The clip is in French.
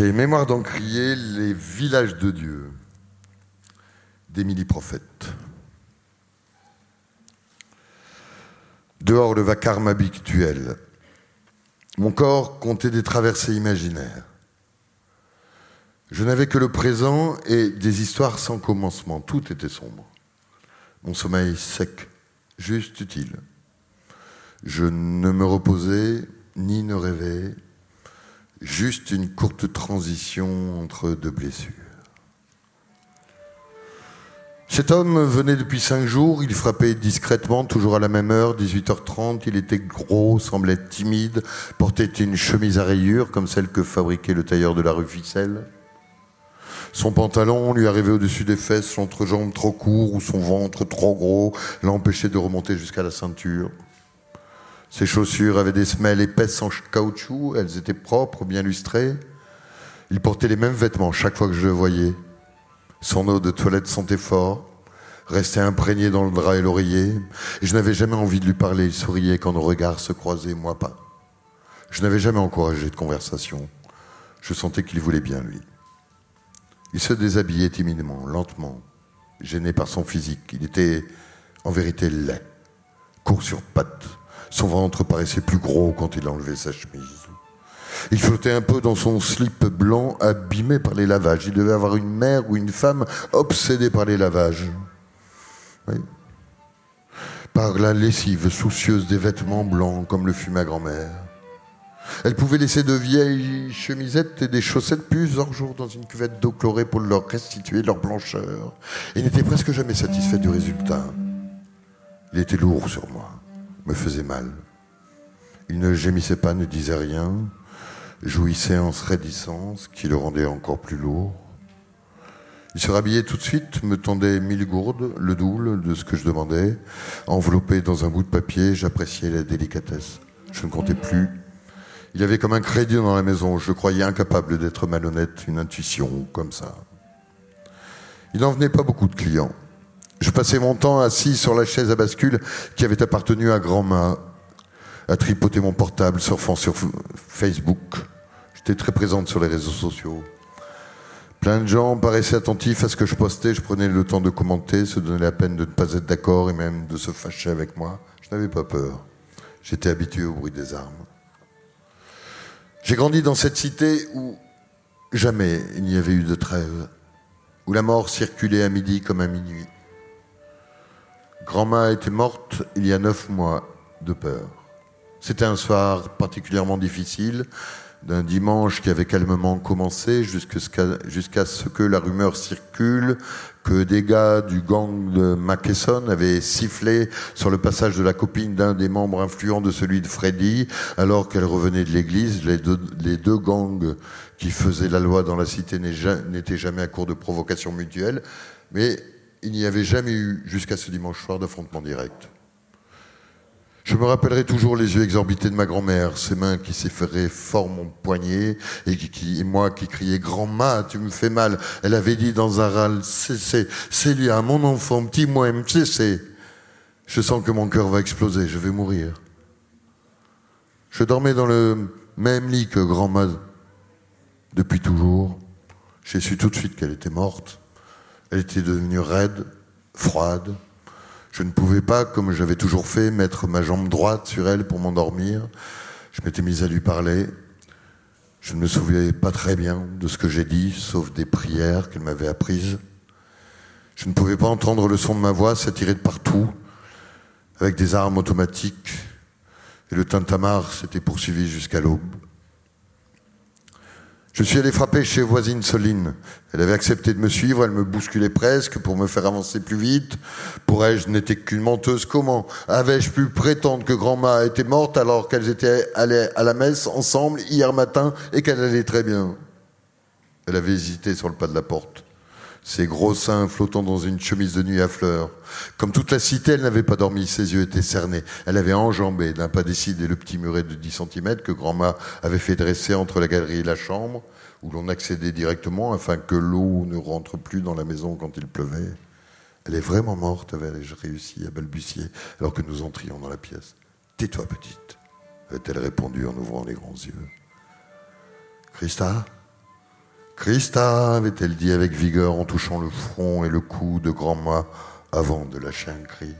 Chez Mémoire d'Encrier, les villages de Dieu d'Émilie Prophète. Dehors le vacarme habituel, mon corps comptait des traversées imaginaires. Je n'avais que le présent et des histoires sans commencement. Tout était sombre. Mon sommeil sec, juste utile. Je ne me reposais ni ne rêvais, juste une courte transition entre deux blessures. Cet homme venait depuis cinq jours, il frappait discrètement, toujours à la même heure, 18h30, il était gros, semblait timide, portait une chemise à rayures comme celle que fabriquait le tailleur de la rue Ficelle. Son pantalon lui arrivait au-dessus des fesses, son entrejambe trop court ou son ventre trop gros l'empêchait de remonter jusqu'à la ceinture. Ses chaussures avaient des semelles épaisses en caoutchouc, elles étaient propres, bien lustrées. Il portait les mêmes vêtements chaque fois que je le voyais. Son eau de toilette sentait fort, restait imprégné dans le drap et l'oreiller. Je n'avais jamais envie de lui parler. Il souriait quand nos regards se croisaient, moi pas. Je n'avais jamais encouragé de conversation. Je sentais qu'il voulait bien, lui. Il se déshabillait timidement, lentement, gêné par son physique. Il était en vérité laid, court sur pattes. Son ventre paraissait plus gros quand il enlevait sa chemise. Il flottait un peu dans son slip blanc abîmé par les lavages. Il devait avoir une mère ou une femme obsédée par les lavages. Par la lessive soucieuse des vêtements blancs comme le fut ma grand-mère. Elle pouvait laisser de vieilles chemisettes et des chaussettes plusieurs jours dans une cuvette d'eau chlorée pour leur restituer leur blancheur. Et n'était presque jamais satisfait du résultat. Il était lourd sur moi, me faisait mal. Il ne gémissait pas, ne disait rien, jouissait en se raidissant, ce qui le rendait encore plus lourd. Il se rhabillait tout de suite, me tendait mille gourdes, le double de ce que je demandais. Enveloppé dans un bout de papier, j'appréciais la délicatesse. Je ne comptais plus. Il avait comme un crédit dans la maison. Je croyais incapable d'être malhonnête, une intuition comme ça. Il n'en venait pas beaucoup de clients. Je passais mon temps assis sur la chaise à bascule qui avait appartenu à grand-mère à tripoter mon portable, surfant sur Facebook. J'étais très présente sur les réseaux sociaux. Plein de gens paraissaient attentifs à ce que je postais. Je prenais le temps de commenter, se donner la peine de ne pas être d'accord et même de se fâcher avec moi. Je n'avais pas peur. J'étais habitué au bruit des armes. J'ai grandi dans cette cité où jamais il n'y avait eu de trêve, où la mort circulait à midi comme à minuit. Grand-mère était morte il y a neuf mois de peur. C'était un soir particulièrement difficile, d'un dimanche qui avait calmement commencé jusqu'à ce que la rumeur circule que des gars du gang de Mackeson avaient sifflé sur le passage de la copine d'un des membres influents de celui de Freddy alors qu'elle revenait de l'église. Les deux, les deux gangs qui faisaient la loi dans la cité n'étaient jamais à court de provocation mutuelle, mais il n'y avait jamais eu jusqu'à ce dimanche soir d'affrontement direct. Je me rappellerai toujours les yeux exorbités de ma grand-mère, ses mains qui s'efferaient fort mon poignet, et, qui, moi qui criais Grand-ma, tu me fais mal. Elle avait dit dans un râle C'est Célia, mon enfant, petit moi, c'est. Je sens que mon cœur va exploser, je vais mourir. Je dormais dans le même lit que grand-ma depuis toujours. J'ai su tout de suite qu'elle était morte. Elle était devenue raide, froide, je ne pouvais pas, comme j'avais toujours fait, mettre ma jambe droite sur elle pour m'endormir. Je m'étais mise à lui parler. Je ne me souvenais pas très bien de ce que j'ai dit, sauf des prières qu'elle m'avait apprises. Je ne pouvais pas entendre le son de ma voix s'attirer de partout, avec des armes automatiques, et le tintamarre s'était poursuivi jusqu'à l'aube. Je suis allé frapper chez voisine Soline. Elle avait accepté de me suivre, elle me bousculait presque pour me faire avancer plus vite. Pour elle, je n'étais qu'une menteuse. Comment avais-je pu prétendre que grand-mère était morte alors qu'elles étaient allées à la messe ensemble hier matin et qu'elle allait très bien? Elle avait hésité sur le pas de la porte ses gros seins flottant dans une chemise de nuit à fleurs. Comme toute la cité, elle n'avait pas dormi, ses yeux étaient cernés. Elle avait enjambé d'un pas décidé le petit muret de 10 cm que grand-mère avait fait dresser entre la galerie et la chambre, où l'on accédait directement afin que l'eau ne rentre plus dans la maison quand il pleuvait. Elle est vraiment morte, avais-je réussi à balbutier alors que nous entrions dans la pièce. Tais-toi, petite, avait-elle répondu en ouvrant les grands yeux. Christa? Christa, avait-elle dit avec vigueur en touchant le front et le cou de grand-mât avant de lâcher un cri.